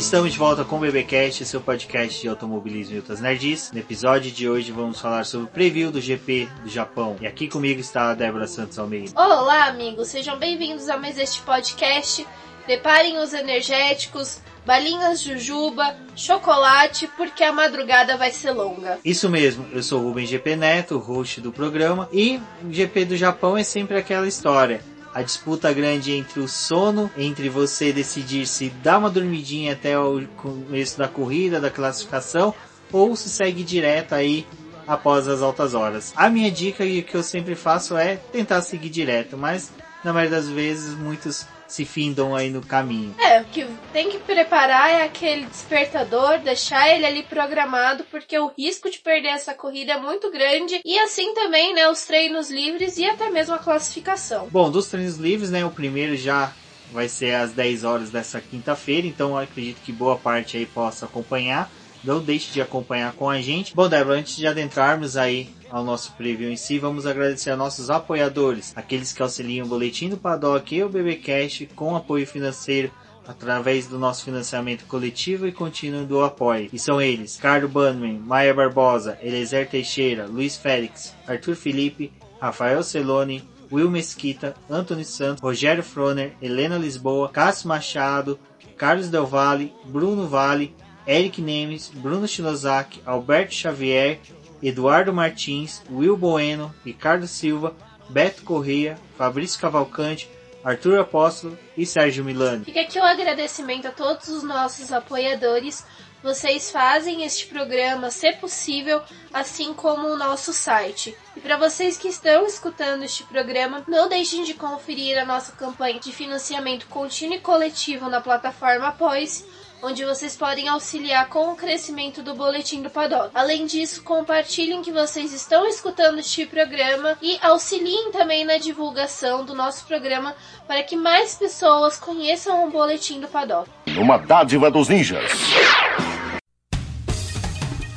estamos de volta com o BBcast, seu podcast de automobilismo e outras nerds. No episódio de hoje vamos falar sobre o preview do GP do Japão. E aqui comigo está a Débora Santos Almeida. Olá, amigos, sejam bem-vindos a mais este podcast. Preparem os energéticos, balinhas jujuba, chocolate, porque a madrugada vai ser longa. Isso mesmo, eu sou o Rubem GP Neto, host do programa, e o GP do Japão é sempre aquela história a disputa grande entre o sono, entre você decidir se dá uma dormidinha até o começo da corrida, da classificação, ou se segue direto aí após as altas horas. A minha dica e o que eu sempre faço é tentar seguir direto, mas na maioria das vezes muitos se findam aí no caminho. É, o que tem que preparar é aquele despertador, deixar ele ali programado, porque o risco de perder essa corrida é muito grande. E assim também, né, os treinos livres e até mesmo a classificação. Bom, dos treinos livres, né, o primeiro já vai ser às 10 horas dessa quinta-feira, então acredito que boa parte aí possa acompanhar. Não deixe de acompanhar com a gente. Bom, Débora, antes de adentrarmos aí ao nosso preview em si, vamos agradecer a nossos apoiadores, aqueles que auxiliam o Boletim do Paddock e o BBcast com apoio financeiro através do nosso financiamento coletivo e contínuo do apoio. E são eles: Carlos Bannerman, Maia Barbosa, Elezer Teixeira, Luiz Félix, Arthur Felipe, Rafael Celone, Will Mesquita, Antônio Santos, Rogério Froner, Helena Lisboa, Cássio Machado, Carlos Del Valle, Bruno Vale, Eric Nemes, Bruno Shinozaki, Alberto Xavier, Eduardo Martins, Will Bueno, Ricardo Silva, Beto Correia, Fabrício Cavalcante, Arthur Apóstolo e Sérgio Milani. Fica aqui o agradecimento a todos os nossos apoiadores. Vocês fazem este programa ser possível, assim como o nosso site. E para vocês que estão escutando este programa, não deixem de conferir a nossa campanha de financiamento contínuo e coletivo na plataforma Apoies onde vocês podem auxiliar com o crescimento do Boletim do Paddock. Além disso, compartilhem que vocês estão escutando este programa e auxiliem também na divulgação do nosso programa para que mais pessoas conheçam o Boletim do Paddock. Uma dádiva dos ninjas.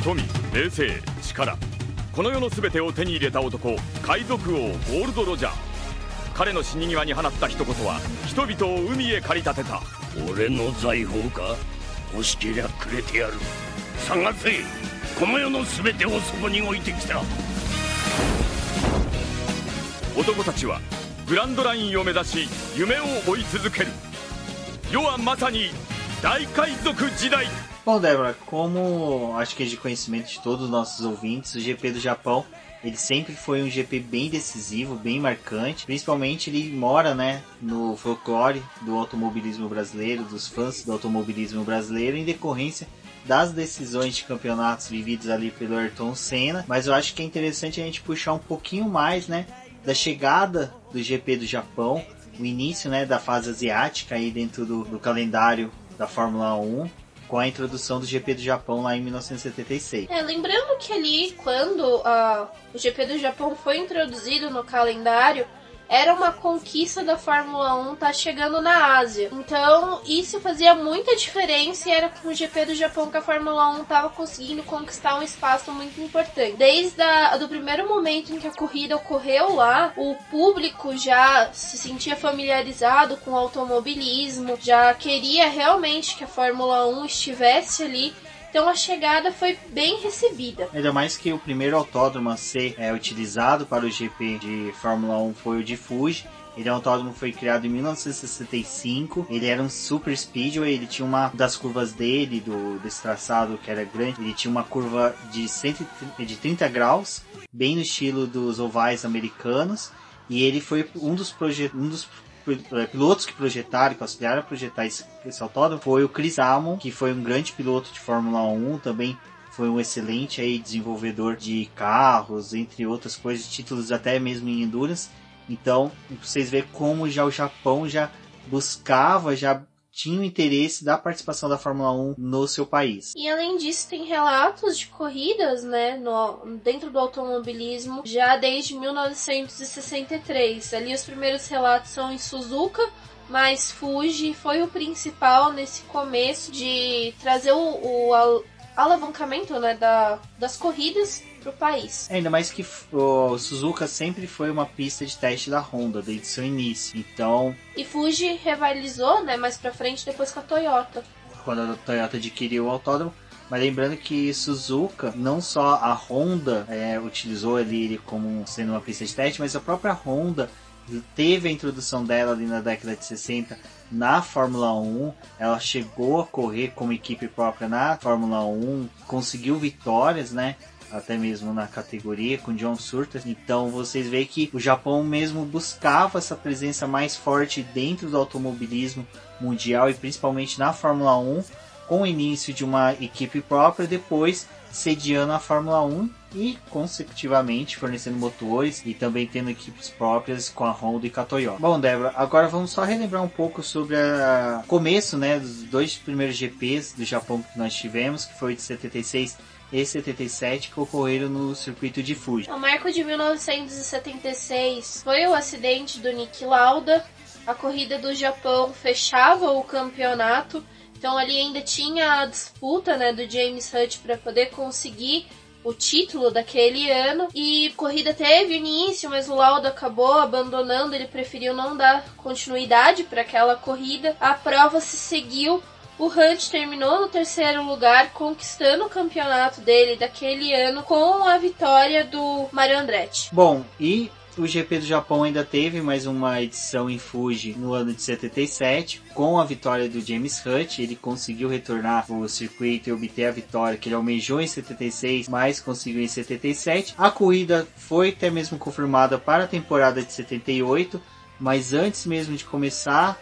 富名声力この世の全てを手に入れた男海賊王ゴールド・ロジャー彼の死に際に放った一言は人々を海へ駆り立てた俺の財宝か 欲しけりゃくれてやる探せこの世の全てをそこに置いてきた男たちはグランドラインを目指し夢を追い続ける世はまさに大海賊時代 Bom, Débora, como acho que é de conhecimento de todos os nossos ouvintes, o GP do Japão ele sempre foi um GP bem decisivo, bem marcante. Principalmente ele mora, né, no folclore do automobilismo brasileiro, dos fãs do automobilismo brasileiro, em decorrência das decisões de campeonatos vividos ali pelo Ayrton Senna. Mas eu acho que é interessante a gente puxar um pouquinho mais, né, da chegada do GP do Japão, o início, né, da fase asiática aí dentro do, do calendário da Fórmula 1 com a introdução do GP do Japão lá em 1976. É, lembrando que ali, quando uh, o GP do Japão foi introduzido no calendário, era uma conquista da Fórmula 1 tá chegando na Ásia. Então, isso fazia muita diferença e era com o GP do Japão que a Fórmula 1 estava conseguindo conquistar um espaço muito importante. Desde o do primeiro momento em que a corrida ocorreu lá, o público já se sentia familiarizado com o automobilismo, já queria realmente que a Fórmula 1 estivesse ali então a chegada foi bem recebida. Ainda mais que o primeiro autódromo a ser é, utilizado para o GP de Fórmula 1 foi o de Fuji. Ele é um autódromo foi criado em 1965. Ele era um super speedway. Ele tinha uma das curvas dele, do, desse traçado que era grande. Ele tinha uma curva de, 100, de 30 graus, bem no estilo dos ovais americanos. E ele foi um dos, um dos pilotos que projetaram, que auxiliaram a projetar esse, esse autódromo foi o Chris Amon, que foi um grande piloto de Fórmula 1, também foi um excelente aí desenvolvedor de carros, entre outras coisas, títulos até mesmo em endurance. Então, vocês verem como já o Japão já buscava, já tinha o interesse da participação da Fórmula 1 no seu país. E além disso, tem relatos de corridas, né, no, dentro do automobilismo já desde 1963. Ali os primeiros relatos são em Suzuka, mas Fuji foi o principal nesse começo de trazer o, o alavancamento né, da, das corridas pro país. Ainda mais que o Suzuka sempre foi uma pista de teste da Honda desde seu início. Então, E Fuji rivalizou, né, mais pra frente depois com a Toyota. quando a Toyota adquiriu o autódromo. Mas lembrando que Suzuka, não só a Honda é, utilizou ele, ele como sendo uma pista de teste, mas a própria Honda teve a introdução dela ali na década de 60 na Fórmula 1. Ela chegou a correr como equipe própria na Fórmula 1, conseguiu vitórias, né? Até mesmo na categoria com John Surter. Então vocês veem que o Japão mesmo buscava essa presença mais forte dentro do automobilismo mundial e principalmente na Fórmula 1 com o início de uma equipe própria, depois sediando a Fórmula 1 e consecutivamente fornecendo motores e também tendo equipes próprias com a Honda e com a Toyota. Bom, Débora, agora vamos só relembrar um pouco sobre o começo, né, dos dois primeiros GPs do Japão que nós tivemos, que foi de 76 e 77, que ocorreram no circuito de Fuji. O marco de 1976 foi o acidente do Nick Lauda. A corrida do Japão fechava o campeonato, então ali ainda tinha a disputa né, do James Hunt para poder conseguir o título daquele ano. E a corrida teve início, mas o Lauda acabou abandonando, ele preferiu não dar continuidade para aquela corrida. A prova se seguiu. O Hunt terminou no terceiro lugar, conquistando o campeonato dele daquele ano com a vitória do Mario Andretti. Bom, e o GP do Japão ainda teve mais uma edição em Fuji no ano de 77, com a vitória do James Hunt. Ele conseguiu retornar ao circuito e obter a vitória que ele almejou em 76, mas conseguiu em 77. A corrida foi até mesmo confirmada para a temporada de 78. Mas antes mesmo de começar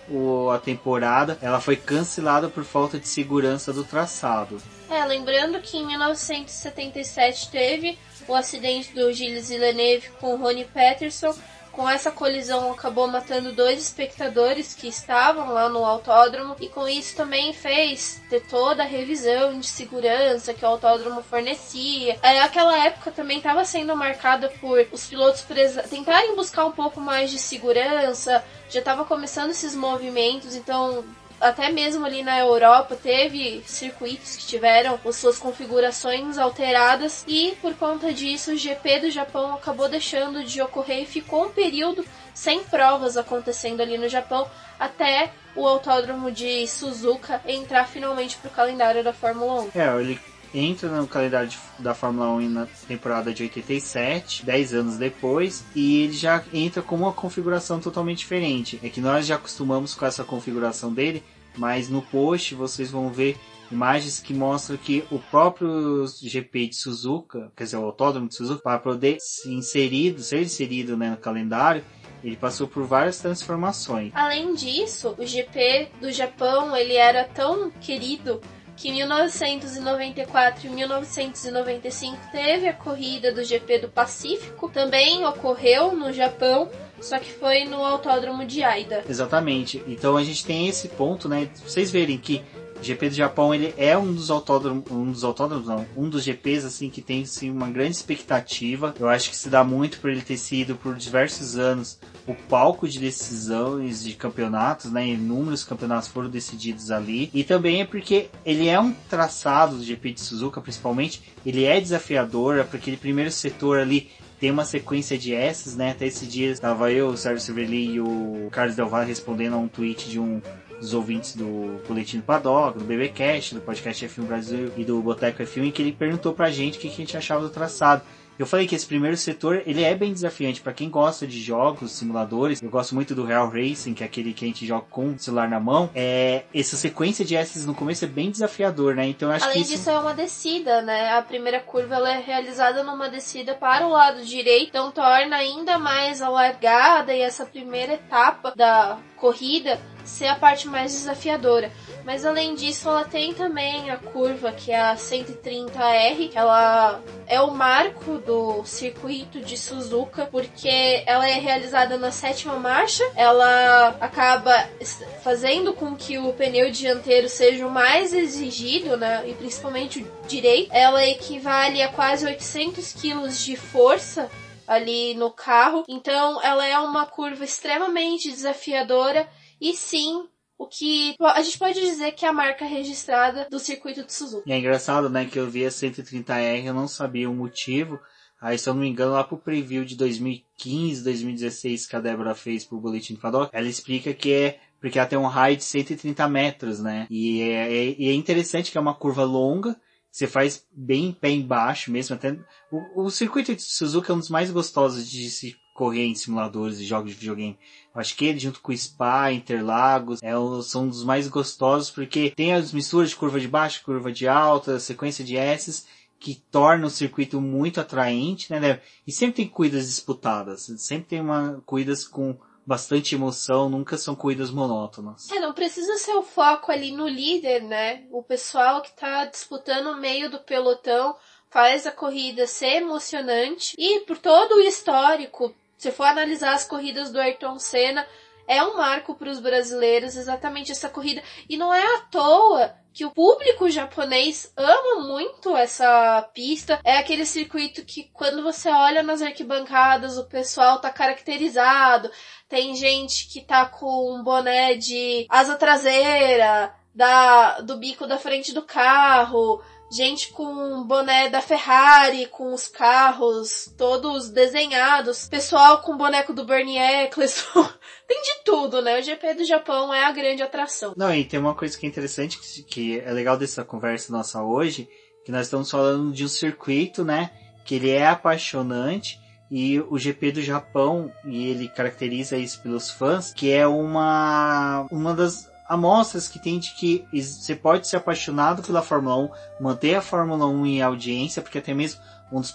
a temporada, ela foi cancelada por falta de segurança do traçado. É, lembrando que em 1977 teve o acidente do Gilles Villeneuve com Ronnie Peterson. Com essa colisão acabou matando dois espectadores que estavam lá no autódromo e com isso também fez ter toda a revisão de segurança que o autódromo fornecia. É, aquela época também estava sendo marcada por os pilotos tentarem buscar um pouco mais de segurança, já estava começando esses movimentos, então até mesmo ali na Europa teve circuitos que tiveram as suas configurações alteradas e por conta disso o GP do Japão acabou deixando de ocorrer e ficou um período sem provas acontecendo ali no Japão até o autódromo de Suzuka entrar finalmente para o calendário da Fórmula 1. É, ele entra no calendário da Fórmula 1 na temporada de 87, 10 anos depois, e ele já entra com uma configuração totalmente diferente. É que nós já acostumamos com essa configuração dele, mas no post vocês vão ver imagens que mostram que o próprio GP de Suzuka, quer dizer, o autódromo de Suzuka, para poder se inserido, ser inserido né, no calendário, ele passou por várias transformações. Além disso, o GP do Japão ele era tão querido que em 1994 e 1995 teve a corrida do GP do Pacífico, também ocorreu no Japão, só que foi no autódromo de Aida. Exatamente. Então a gente tem esse ponto, né? Vocês verem que GP do Japão ele é um dos autódromos, um dos autódromos não, um dos GPs assim que tem sim, uma grande expectativa. Eu acho que se dá muito por ele ter sido por diversos anos o palco de decisões de campeonatos, né? Inúmeros campeonatos foram decididos ali. E também é porque ele é um traçado do GP de Suzuka, principalmente. Ele é desafiador, é porque aquele primeiro setor ali tem uma sequência de S's, né? Até esse dia estava eu, o Sérgio Silverly e o Carlos Del Valle respondendo a um tweet de um dos ouvintes do Boletim do Paddock, do BBcast, do podcast F1 Brasil e do Boteco F1, em que ele perguntou pra gente o que a gente achava do traçado. Eu falei que esse primeiro setor ele é bem desafiante para quem gosta de jogos, simuladores. Eu gosto muito do Real Racing, que é aquele que a gente joga com o celular na mão. É, essa sequência de S's no começo é bem desafiador, né? Então eu acho Além que isso... disso, é uma descida, né? A primeira curva ela é realizada numa descida para o lado direito, então torna ainda mais a largada e essa primeira etapa da corrida ser a parte mais desafiadora. Mas além disso, ela tem também a curva que é a 130R, que ela é o marco do circuito de Suzuka, porque ela é realizada na sétima marcha, ela acaba fazendo com que o pneu dianteiro seja o mais exigido, né, e principalmente o direito. Ela equivale a quase 800 kg de força ali no carro, então ela é uma curva extremamente desafiadora e sim o que a gente pode dizer que é a marca registrada do circuito de Suzuka. E é engraçado, né, que eu vi a 130R, eu não sabia o motivo, Aí, se eu não me engano, lá pro preview de 2015, 2016 que a Débora fez pro Boletim do Paddock, ela explica que é porque ela tem um raio de 130 metros, né? E é, é, é interessante que é uma curva longa, você faz bem pé embaixo mesmo, até o, o circuito de Suzuka é um dos mais gostosos de se correr em simuladores e jogos de videogame. Eu acho que ele, junto com o Spa, Interlagos, é, são um dos mais gostosos porque tem as misturas de curva de baixo, curva de alta, sequência de S's, que torna o circuito muito atraente, né? E sempre tem corridas disputadas, sempre tem uma corridas com bastante emoção, nunca são corridas monótonas. É, não precisa ser o foco ali no líder, né? O pessoal que tá disputando o meio do pelotão faz a corrida ser emocionante e por todo o histórico, se for analisar as corridas do Ayrton Senna, é um marco para os brasileiros exatamente essa corrida e não é à toa que o público japonês ama muito essa pista. É aquele circuito que quando você olha nas arquibancadas, o pessoal tá caracterizado. Tem gente que tá com um boné de asa traseira, da, do bico da frente do carro, gente com boné da Ferrari, com os carros todos desenhados, pessoal com boneco do Bernie Eccleston, tem de tudo, né? O GP do Japão é a grande atração. Não, e tem uma coisa que é interessante, que, que é legal dessa conversa nossa hoje, que nós estamos falando de um circuito, né? Que ele é apaixonante, e o GP do Japão, e ele caracteriza isso pelos fãs, que é uma, uma das amostras que tem de que você pode ser apaixonado pela Fórmula 1, manter a Fórmula 1 em audiência, porque até mesmo um dos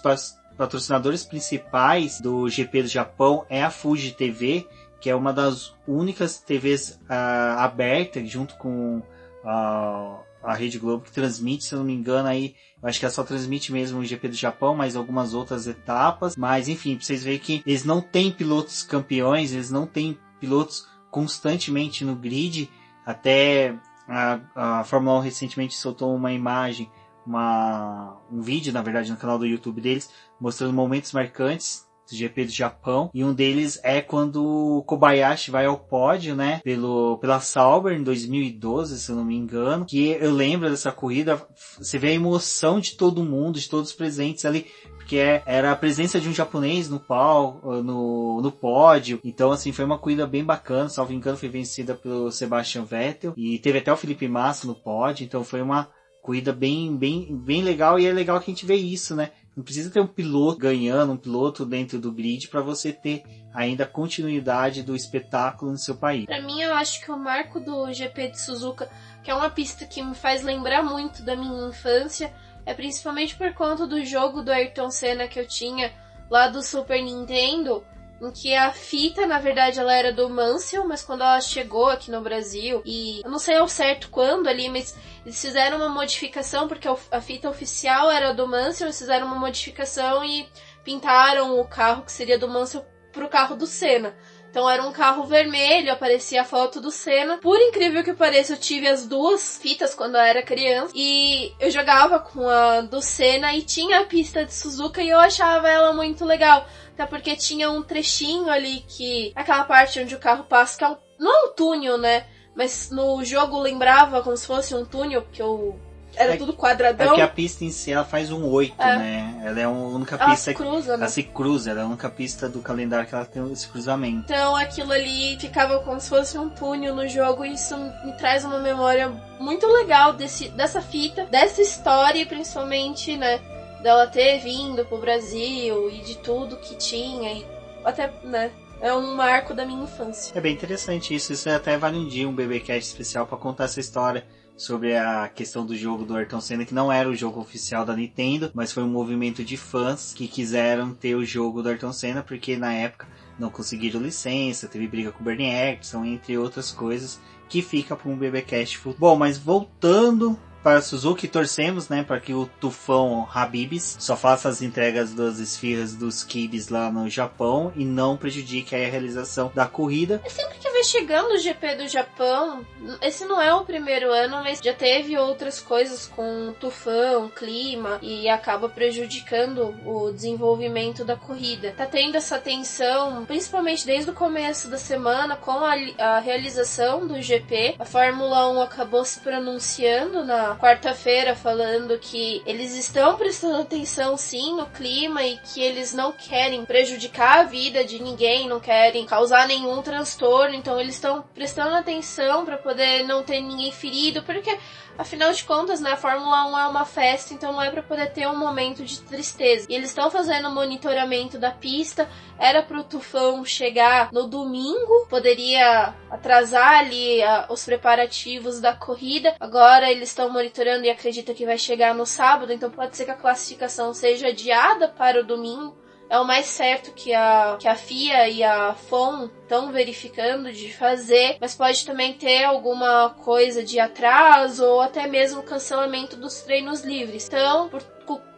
patrocinadores principais do GP do Japão é a Fuji TV, que é uma das únicas TVs uh, abertas junto com uh, a Rede Globo que transmite, se eu não me engano aí, acho que ela só transmite mesmo o GP do Japão, mas algumas outras etapas. Mas enfim, pra vocês verem que eles não têm pilotos campeões, eles não têm pilotos constantemente no grid, até a, a Fórmula 1 recentemente soltou uma imagem, uma, um vídeo, na verdade, no canal do YouTube deles, mostrando momentos marcantes do GP do Japão. E um deles é quando o Kobayashi vai ao pódio, né? Pelo, pela Sauber em 2012, se eu não me engano. Que eu lembro dessa corrida. Você vê a emoção de todo mundo, de todos os presentes ali porque é, era a presença de um japonês no pau, no, no pódio. Então, assim, foi uma corrida bem bacana. Salvo engano, foi vencida pelo Sebastian Vettel. E teve até o Felipe Massa no pódio. Então, foi uma corrida bem, bem, bem legal. E é legal que a gente vê isso, né? Não precisa ter um piloto ganhando, um piloto dentro do grid para você ter ainda a continuidade do espetáculo no seu país. Para mim, eu acho que o marco do GP de Suzuka, que é uma pista que me faz lembrar muito da minha infância, é principalmente por conta do jogo do Ayrton Senna que eu tinha lá do Super Nintendo, em que a fita, na verdade, ela era do Mansell, mas quando ela chegou aqui no Brasil, e eu não sei ao certo quando ali, mas eles fizeram uma modificação, porque a fita oficial era do Mansell, eles fizeram uma modificação e pintaram o carro que seria do Mansell pro carro do Senna. Então era um carro vermelho, aparecia a foto do Senna. Por incrível que pareça, eu tive as duas fitas quando eu era criança. E eu jogava com a do Senna e tinha a pista de Suzuka e eu achava ela muito legal. Até porque tinha um trechinho ali que. aquela parte onde o carro passa, que é um. Não é um túnel, né? Mas no jogo lembrava como se fosse um túnel, porque eu era é, tudo quadradão. É que a pista em si ela faz um 8, é. né? Ela é a única ela pista se cruza, que né? ela se cruza, ela é a única pista do calendário que ela tem esse cruzamento. Então aquilo ali ficava como se fosse um túnel no jogo e isso me traz uma memória muito legal desse, dessa fita, dessa história, principalmente, né? Dela ter vindo pro Brasil e de tudo que tinha e até, né? É um marco da minha infância. É bem interessante isso. Isso até vale um dia um BBcast especial para contar essa história sobre a questão do jogo do Ayrton Senna, que não era o jogo oficial da Nintendo, mas foi um movimento de fãs que quiseram ter o jogo do Ayrton Senna, porque na época não conseguiram licença, teve briga com o Bernie Eccleston, entre outras coisas, que fica para um BBcast Bom, mas voltando para Suzuki, torcemos, né, para que o tufão Habibs só faça as entregas das esfirras dos kibis lá no Japão e não prejudique a realização da corrida. Sempre que investigando o GP do Japão, esse não é o primeiro ano, mas já teve outras coisas com tufão, clima e acaba prejudicando o desenvolvimento da corrida. Tá tendo essa tensão, principalmente desde o começo da semana, com a, a realização do GP. A Fórmula 1 acabou se pronunciando quarta-feira, falando que eles estão prestando atenção sim no clima e que eles não querem prejudicar a vida de ninguém, não querem causar nenhum transtorno, então eles estão prestando atenção para poder não ter ninguém ferido, porque Afinal de contas, né, a Fórmula 1 é uma festa, então não é para poder ter um momento de tristeza. E eles estão fazendo o monitoramento da pista. Era pro tufão chegar no domingo, poderia atrasar ali a, os preparativos da corrida. Agora eles estão monitorando e acredita que vai chegar no sábado, então pode ser que a classificação seja adiada para o domingo é o mais certo que a, que a FIA e a FOM estão verificando de fazer, mas pode também ter alguma coisa de atraso ou até mesmo cancelamento dos treinos livres. Então, por,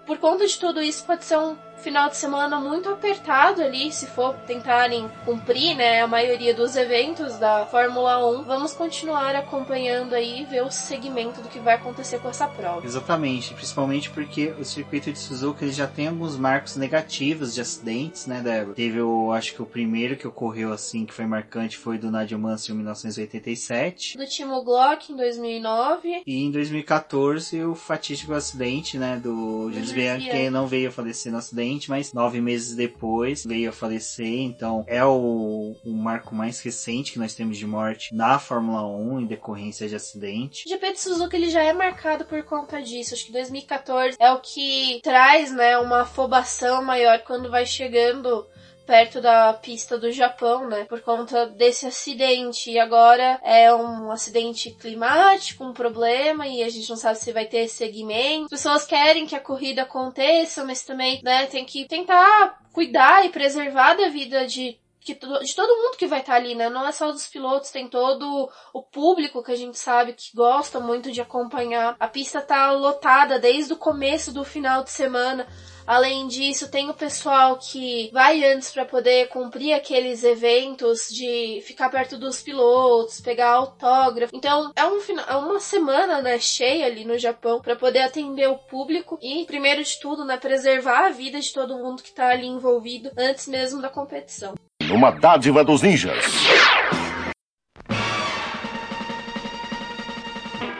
por conta de tudo isso, pode ser um final de semana muito apertado ali, se for tentarem cumprir, né, a maioria dos eventos da Fórmula 1. Vamos continuar acompanhando aí e ver o segmento do que vai acontecer com essa prova. Exatamente, principalmente porque o circuito de Suzuka ele já tem alguns marcos negativos de acidentes, né, Débora? Teve o, acho que o primeiro que ocorreu assim, que foi marcante, foi do Nadia Mansell em 1987. Do Timo Glock em 2009. E em 2014 o fatídico acidente, né, do Gilles Bianchi, que não veio a falecer no acidente mas nove meses depois veio a falecer. Então é o, o marco mais recente que nós temos de morte na Fórmula 1 em decorrência de acidente. O GP de Suzuka ele já é marcado por conta disso. Acho que 2014 é o que traz, né, uma afobação maior quando vai chegando perto da pista do Japão, né? Por conta desse acidente. E agora é um acidente climático, um problema, e a gente não sabe se vai ter segmento. As pessoas querem que a corrida aconteça, mas também, né, tem que tentar cuidar e preservar da vida de de todo mundo que vai estar ali, né? Não é só dos pilotos, tem todo o público que a gente sabe que gosta muito de acompanhar. A pista tá lotada desde o começo do final de semana. Além disso, tem o pessoal que vai antes para poder cumprir aqueles eventos de ficar perto dos pilotos, pegar autógrafo. Então, é, um, é uma semana né, cheia ali no Japão para poder atender o público e, primeiro de tudo, né, preservar a vida de todo mundo que tá ali envolvido antes mesmo da competição. Uma dádiva dos ninjas.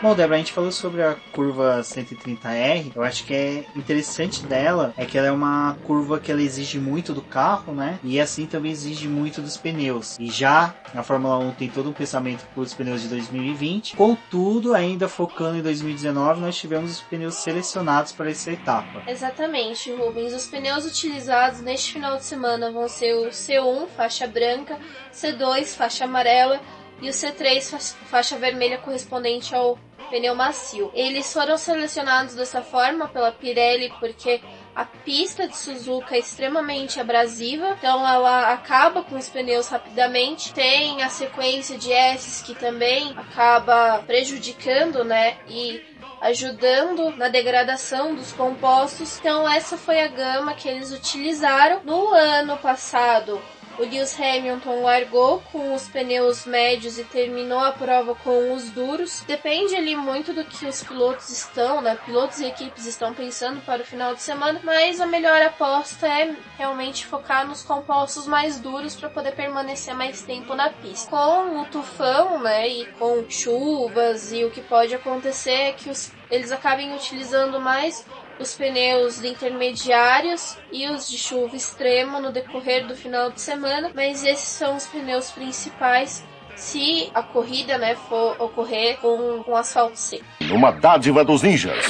Bom, Débora, a gente falou sobre a curva 130R. Eu acho que é interessante dela é que ela é uma curva que ela exige muito do carro, né? E assim também exige muito dos pneus. E já a Fórmula 1 tem todo um pensamento para os pneus de 2020. Contudo, ainda focando em 2019, nós tivemos os pneus selecionados para essa etapa. Exatamente, Rubens. Os pneus utilizados neste final de semana vão ser o C1, faixa branca, C2, faixa amarela e o C3 faixa vermelha correspondente ao pneu macio. Eles foram selecionados dessa forma pela Pirelli porque a pista de Suzuka é extremamente abrasiva, então ela acaba com os pneus rapidamente. Tem a sequência de S que também acaba prejudicando, né? E ajudando na degradação dos compostos. Então essa foi a gama que eles utilizaram no ano passado. O Lewis Hamilton largou com os pneus médios e terminou a prova com os duros. Depende ali muito do que os pilotos estão, né? Pilotos e equipes estão pensando para o final de semana, mas a melhor aposta é realmente focar nos compostos mais duros para poder permanecer mais tempo na pista. Com o tufão, né, e com chuvas e o que pode acontecer é que os, eles acabem utilizando mais os pneus intermediários e os de chuva extrema no decorrer do final de semana, mas esses são os pneus principais se a corrida né, for ocorrer com, com asfalto seco. Uma dádiva dos ninjas.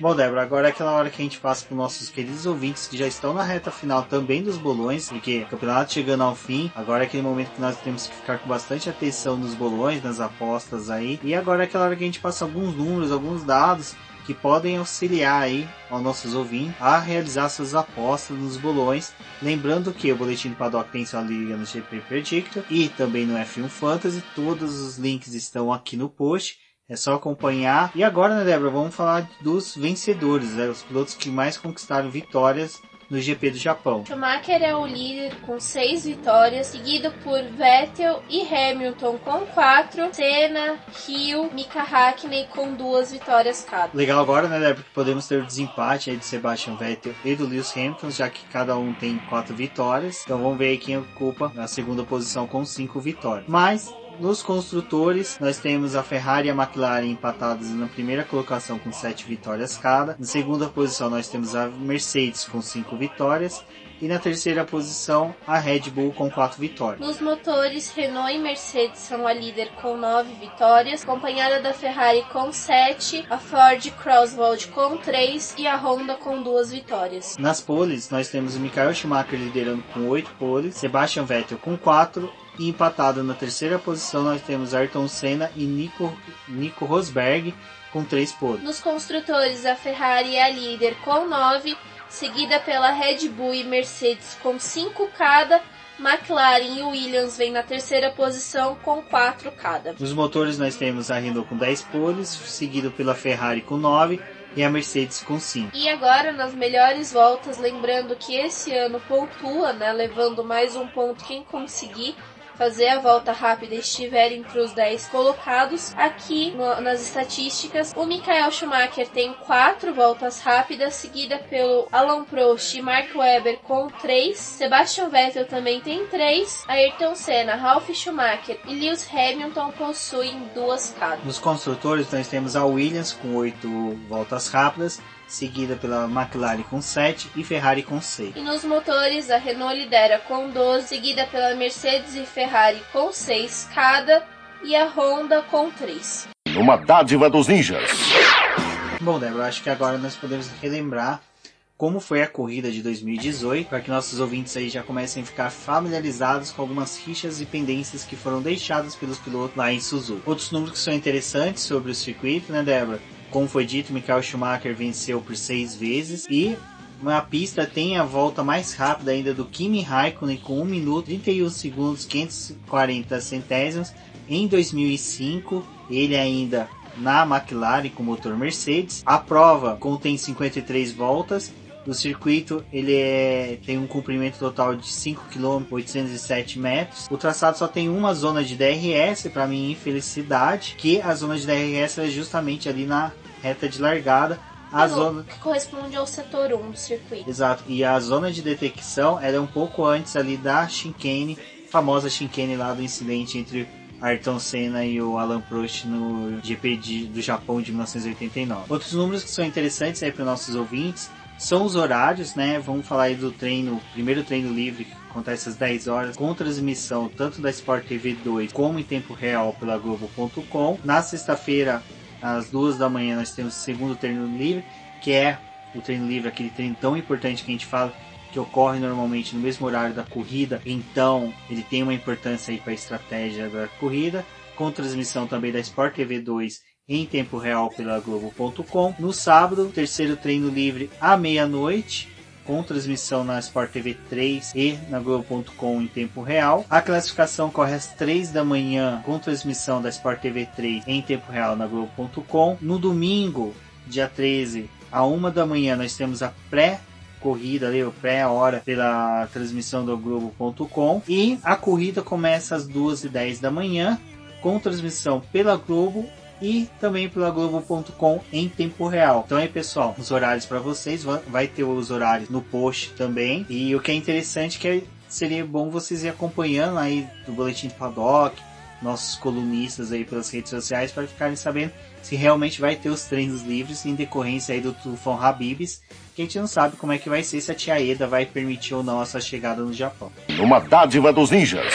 Bom, Débora, agora é aquela hora que a gente passa para nossos queridos ouvintes que já estão na reta final também dos bolões, porque o campeonato chegando ao fim, agora é aquele momento que nós temos que ficar com bastante atenção nos bolões, nas apostas aí. E agora é aquela hora que a gente passa alguns números, alguns dados que podem auxiliar aí aos nossos ouvintes a realizar suas apostas nos bolões. Lembrando que o Boletim do Paddock tem sua liga no GP Predictor e também no F1 Fantasy. Todos os links estão aqui no post. É só acompanhar. E agora, né, Débora, vamos falar dos vencedores, né, os pilotos que mais conquistaram vitórias no GP do Japão. Schumacher é o líder com seis vitórias, seguido por Vettel e Hamilton com quatro, Senna, Hill, Mika Hakkinen com duas vitórias cada. Legal agora, né, Débora, que podemos ter o desempate aí de Sebastian Vettel e do Lewis Hamilton, já que cada um tem quatro vitórias. Então vamos ver aí quem ocupa a segunda posição com cinco vitórias. Mas nos construtores, nós temos a Ferrari e a McLaren empatadas na primeira colocação com 7 vitórias cada. Na segunda posição, nós temos a Mercedes com 5 vitórias. E na terceira posição, a Red Bull com 4 vitórias. Nos motores, Renault e Mercedes são a líder com 9 vitórias, acompanhada da Ferrari com 7, a Ford Crosswald com 3 e a Honda com 2 vitórias. Nas poles, nós temos o Michael Schumacher liderando com 8 poles, Sebastian Vettel com 4 e empatado na terceira posição nós temos Ayrton Senna e Nico, Nico Rosberg com 3 poles. Nos construtores, a Ferrari é a líder com 9, seguida pela Red Bull e Mercedes com 5 cada. McLaren e Williams vêm na terceira posição com 4 cada. Nos motores nós temos a Renault com 10 poles, seguido pela Ferrari com 9 e a Mercedes com 5. E agora nas melhores voltas, lembrando que esse ano pontua, né, levando mais um ponto quem conseguir fazer a volta rápida estiver entre os 10 colocados. Aqui no, nas estatísticas, o Michael Schumacher tem 4 voltas rápidas, seguida pelo Alan Prost e Mark Webber com 3. Sebastian Vettel também tem 3. Ayrton Senna, Ralf Schumacher e Lewis Hamilton possuem duas cada. Nos construtores, nós temos a Williams com 8 voltas rápidas, seguida pela McLaren com 7 e Ferrari com 6. E nos motores, a Renault lidera com 12, seguida pela Mercedes e Ferrari com 6 cada e a Honda com 3. Uma dádiva dos ninjas. Bom, Débora, acho que agora nós podemos relembrar como foi a corrida de 2018, para que nossos ouvintes aí já comecem a ficar familiarizados com algumas fichas e pendências que foram deixadas pelos pilotos lá em Suzuka. Outros números que são interessantes sobre o circuito, né, Débora? Como foi dito, Michael Schumacher venceu por seis vezes e a pista tem a volta mais rápida ainda do Kimi Raikkonen com 1 minuto 31 segundos 540 centésimos em 2005. Ele ainda na McLaren com motor Mercedes. A prova contém 53 voltas. O circuito ele é, tem um comprimento total de 5 km 807 metros. O traçado só tem uma zona de DRS, para minha infelicidade, que a zona de DRS é justamente ali na reta de largada. A Que zona Que corresponde ao setor 1 do circuito. Exato. E a zona de detecção era um pouco antes ali da chicane, famosa chicane lá do incidente entre Ayrton Senna e o Alan Prost no GP de- do Japão de 1989. Outros números que são interessantes aí para os nossos ouvintes são os horários, né? Vamos falar aí do treino, primeiro treino livre que acontece às 10 horas, com transmissão tanto da Sport TV 2 como em tempo real pela Globo.com. Na sexta-feira, às 2 da manhã, nós temos o segundo treino livre, que é o treino livre, aquele treino tão importante que a gente fala que ocorre normalmente no mesmo horário da corrida, então ele tem uma importância aí para a estratégia da corrida, com transmissão também da Sport TV 2 em tempo real pela Globo.com. No sábado, terceiro treino livre à meia-noite, com transmissão na Sport TV 3 e na Globo.com em tempo real. A classificação corre às 3 da manhã, com transmissão da Sport TV 3 em tempo real na Globo.com. No domingo, dia 13, à 1 da manhã, nós temos a pré corrida ali, o pré-hora pela transmissão do Globo.com e a corrida começa às 2h10 da manhã com transmissão pela Globo e também pela Globo.com em tempo real. Então aí pessoal, os horários para vocês, va- vai ter os horários no post também e o que é interessante é que seria bom vocês ir acompanhando aí do Boletim do Paddock, nossos colunistas aí pelas redes sociais para ficarem sabendo se realmente vai ter os treinos livres em decorrência aí do Tufão Habibs, que a gente não sabe como é que vai ser se a tia Eda vai permitir ou não essa chegada no Japão. Uma dádiva dos ninjas.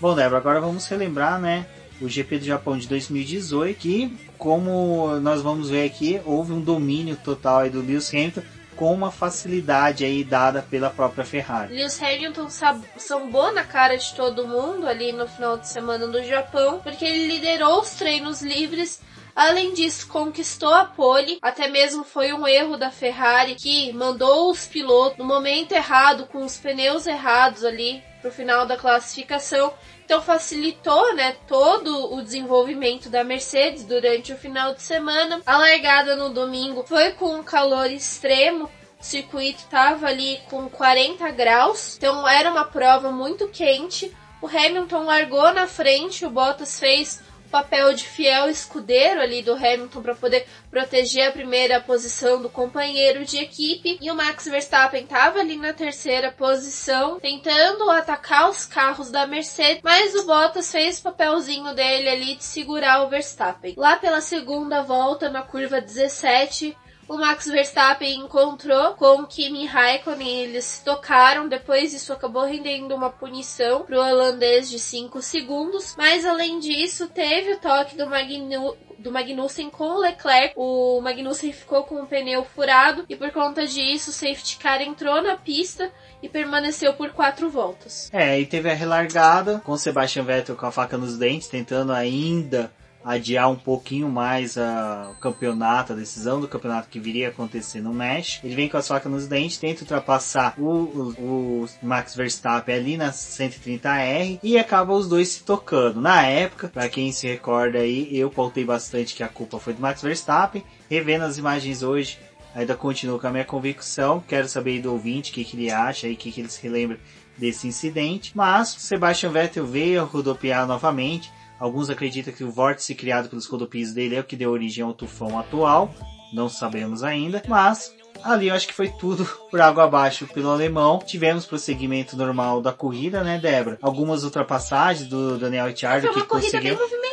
Bom, Débora, agora vamos relembrar, né, o GP do Japão de 2018, que, como nós vamos ver aqui, houve um domínio total aí do Lewis Hamilton com uma facilidade aí dada pela própria Ferrari. Lewis Hamilton sambou na cara de todo mundo ali no final de semana do Japão, porque ele liderou os treinos livres. Além disso, conquistou a pole. Até mesmo foi um erro da Ferrari que mandou os pilotos no momento errado, com os pneus errados ali pro final da classificação. Então facilitou, né, todo o desenvolvimento da Mercedes durante o final de semana. A largada no domingo foi com um calor extremo, O circuito estava ali com 40 graus, então era uma prova muito quente. O Hamilton largou na frente, o Bottas fez papel de fiel escudeiro ali do Hamilton para poder proteger a primeira posição do companheiro de equipe. E o Max Verstappen estava ali na terceira posição, tentando atacar os carros da Mercedes, mas o Bottas fez o papelzinho dele ali de segurar o Verstappen. Lá pela segunda volta, na curva 17, o Max Verstappen encontrou com Kimi Raikkonen, eles tocaram, depois isso acabou rendendo uma punição para o holandês de 5 segundos, mas além disso teve o toque do Magnu do Magnussen com o Leclerc. O Magnussen ficou com o pneu furado e por conta disso o safety car entrou na pista e permaneceu por quatro voltas. É, e teve a relargada com o Sebastian Vettel com a faca nos dentes, tentando ainda adiar um pouquinho mais a, o campeonato, a decisão do campeonato que viria a acontecer no México. Ele vem com as facas nos dentes, tenta ultrapassar o, o, o Max Verstappen ali na 130R e acaba os dois se tocando. Na época, para quem se recorda aí, eu pautei bastante que a culpa foi do Max Verstappen. Revendo as imagens hoje, ainda continuo com a minha convicção. Quero saber do ouvinte o que, que ele acha e o que, que ele se relembra desse incidente. Mas Sebastian Vettel veio rodopiar novamente Alguns acreditam que o vórtice criado pelos rodopios dele é o que deu origem ao tufão atual. Não sabemos ainda, mas ali eu acho que foi tudo por água abaixo pelo alemão. Tivemos prosseguimento normal da corrida, né, Débora? Algumas ultrapassagens do Daniel Ricciardo Foi uma que corrida conseguiu. bem movimentada,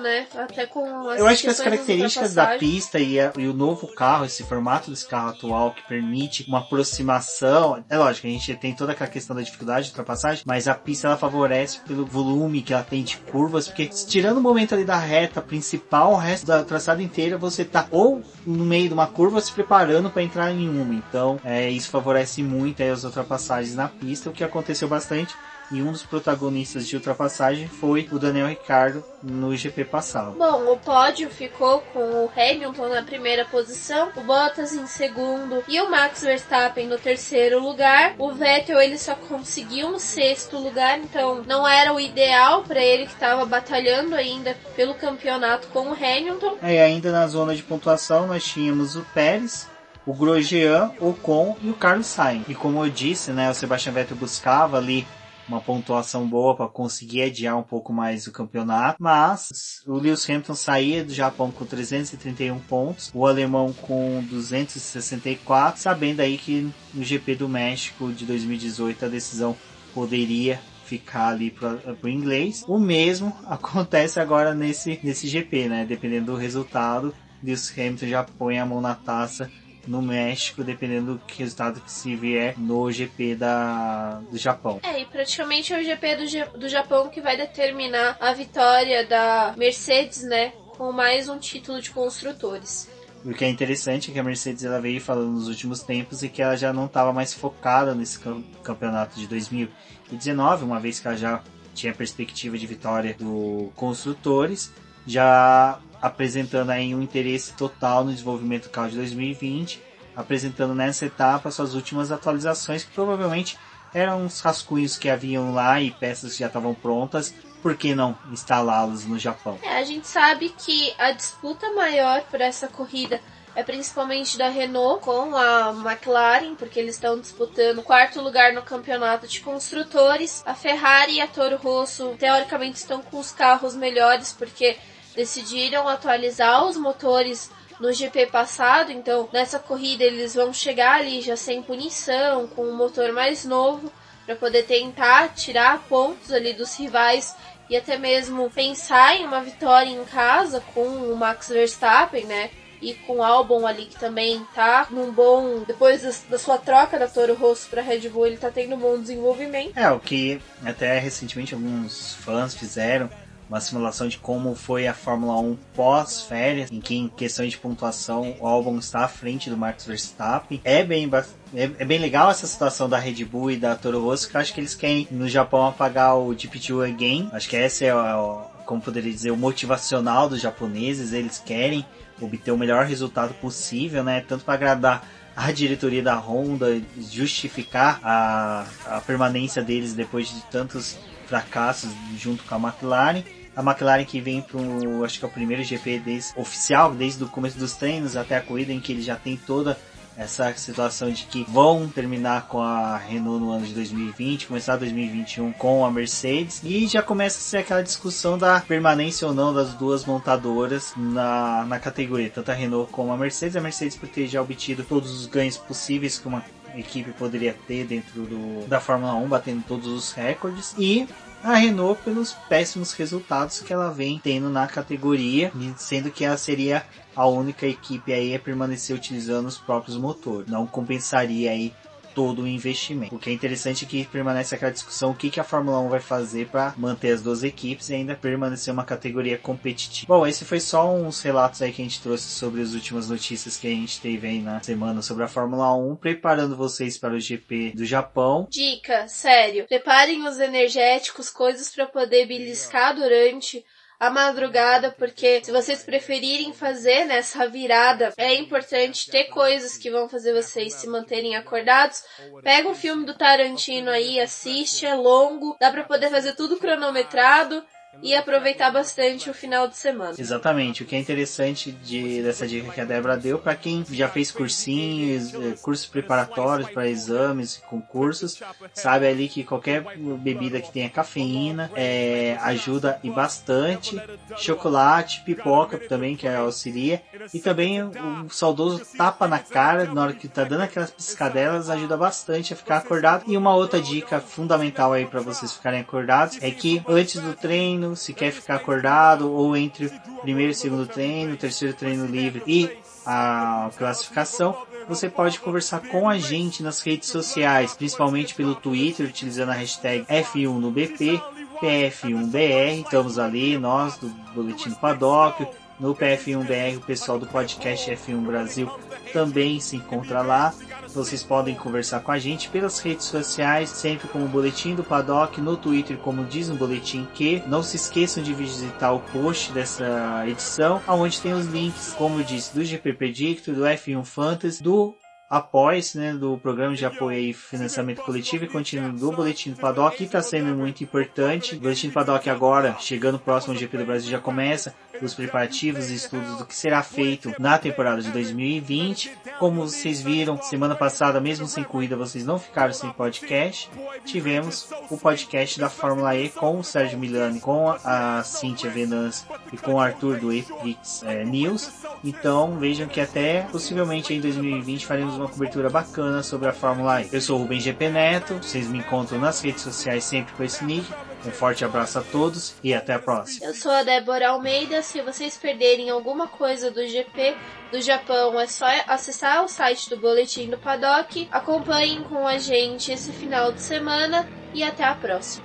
né? Até com as Eu acho que as características da pista e, a- e o novo carro, esse formato desse carro atual que permite uma aproximação, é lógico, a gente tem toda aquela questão da dificuldade de ultrapassagem, mas a pista ela favorece pelo volume que ela tem de curvas, porque tirando o momento ali da reta principal, o resto da traçada inteira você tá ou no meio de uma curva se preparando para entrar em uma. Então, é, isso favorece muito aí as ultrapassagens na pista, o que aconteceu bastante. E um dos protagonistas de ultrapassagem foi o Daniel Ricciardo no GP passado. Bom, o pódio ficou com o Hamilton na primeira posição, o Bottas em segundo e o Max Verstappen no terceiro lugar. O Vettel ele só conseguiu um sexto lugar, então não era o ideal para ele que estava batalhando ainda pelo campeonato com o Hamilton. É, e ainda na zona de pontuação nós tínhamos o Pérez, o Grosjean, o Ocon e o Carlos Sainz. E como eu disse, né, o Sebastian Vettel buscava ali uma pontuação boa para conseguir adiar um pouco mais o campeonato, mas o Lewis Hamilton saía do Japão com 331 pontos, o alemão com 264, sabendo aí que no GP do México de 2018 a decisão poderia ficar ali para o inglês. O mesmo acontece agora nesse, nesse GP, né? Dependendo do resultado, Lewis Hamilton já põe a mão na taça no México, dependendo do resultado que se vier no GP da, do Japão. É, e praticamente é o GP do, do Japão que vai determinar a vitória da Mercedes, né? Com mais um título de construtores. O que é interessante é que a Mercedes ela veio falando nos últimos tempos e que ela já não estava mais focada nesse cam- campeonato de 2019, uma vez que ela já tinha perspectiva de vitória do construtores, já apresentando aí um interesse total no desenvolvimento do carro de 2020, apresentando nessa etapa suas últimas atualizações que provavelmente eram uns rascunhos que haviam lá e peças que já estavam prontas, por que não instalá-los no Japão? É, a gente sabe que a disputa maior por essa corrida é principalmente da Renault com a McLaren, porque eles estão disputando quarto lugar no campeonato de construtores. A Ferrari e a Toro Rosso, teoricamente, estão com os carros melhores, porque decidiram atualizar os motores no GP passado, então nessa corrida eles vão chegar ali já sem punição, com um motor mais novo, para poder tentar tirar pontos ali dos rivais e até mesmo pensar em uma vitória em casa com o Max Verstappen, né? E com o Albon ali que também tá num bom. Depois da sua troca da Toro Rosso pra Red Bull, ele tá tendo um bom desenvolvimento. É, o que até recentemente alguns fãs fizeram uma simulação de como foi a Fórmula 1 pós-férias, em que em questão de pontuação o Albon está à frente do Max Verstappen. É bem, é, é bem legal essa situação da Red Bull e da Toro Rosso, que eu acho que eles querem no Japão apagar o GP2 Again. Acho que esse é o, como poderia dizer, o motivacional dos japoneses. Eles querem obter o melhor resultado possível, né? Tanto para agradar a diretoria da Honda, justificar a, a permanência deles depois de tantos fracassos junto com a McLaren. A McLaren que vem para acho que é o primeiro GP desde, oficial, desde o começo dos treinos até a corrida, em que ele já tem toda essa situação de que vão terminar com a Renault no ano de 2020, começar 2021 com a Mercedes e já começa a ser aquela discussão da permanência ou não das duas montadoras na, na categoria, tanto a Renault como a Mercedes. A Mercedes por ter já obtido todos os ganhos possíveis que uma equipe poderia ter dentro do, da Fórmula 1, batendo todos os recordes, e a Renault pelos péssimos resultados que ela vem tendo na categoria, sendo que ela seria a única equipe aí a permanecer utilizando os próprios motores. Não compensaria aí todo o investimento. O que é interessante é que permanece aquela discussão o que, que a Fórmula 1 vai fazer para manter as duas equipes e ainda permanecer uma categoria competitiva. Bom, esse foi só uns relatos aí que a gente trouxe sobre as últimas notícias que a gente teve aí na semana sobre a Fórmula 1, preparando vocês para o GP do Japão. Dica, sério, preparem os energéticos, coisas para poder beliscar durante a madrugada, porque se vocês preferirem fazer nessa virada, é importante ter coisas que vão fazer vocês se manterem acordados. Pega um filme do Tarantino aí, assiste, é longo, dá para poder fazer tudo cronometrado e aproveitar bastante o final de semana. Exatamente. O que é interessante de, dessa dica que a Débora deu para quem já fez cursinhos, eh, cursos preparatórios para exames, concursos, sabe ali que qualquer bebida que tenha cafeína é, ajuda e bastante. Chocolate, pipoca também que auxilia e também o saudoso tapa na cara na hora que tá dando aquelas piscadelas ajuda bastante a ficar acordado. E uma outra dica fundamental aí para vocês ficarem acordados é que antes do treino treino, se quer ficar acordado, ou entre o primeiro e segundo treino, terceiro treino livre e a classificação, você pode conversar com a gente nas redes sociais, principalmente pelo Twitter, utilizando a hashtag F1 no BP, PF1BR, estamos ali, nós do Boletim do Paddock, no PF1BR, o pessoal do podcast F1 Brasil também se encontra lá. Vocês podem conversar com a gente pelas redes sociais, sempre como Boletim do Paddock, no Twitter como diz no Boletim que. Não se esqueçam de visitar o post dessa edição, onde tem os links, como eu disse, do GP Predictor, do F1 Fantasy, do apoia-se né, do programa de apoio e financiamento coletivo e contínuo do Boletim do Paddock, que está sendo muito importante. O Boletim do Paddock agora, chegando próximo ao GP do Brasil, já começa os preparativos e estudos do que será feito na temporada de 2020. Como vocês viram, semana passada, mesmo sem corrida, vocês não ficaram sem podcast. Tivemos o podcast da Fórmula E com o Sérgio Milani, com a Cíntia Venance e com o Arthur do Epix é, News. Então vejam que até possivelmente em 2020 faremos uma cobertura bacana sobre a Fórmula E. Eu sou o Rubem GP Neto, vocês me encontram nas redes sociais sempre com esse nick. Um forte abraço a todos e até a próxima. Eu sou a Débora Almeida. Se vocês perderem alguma coisa do GP do Japão, é só acessar o site do Boletim do Paddock. Acompanhem com a gente esse final de semana e até a próxima.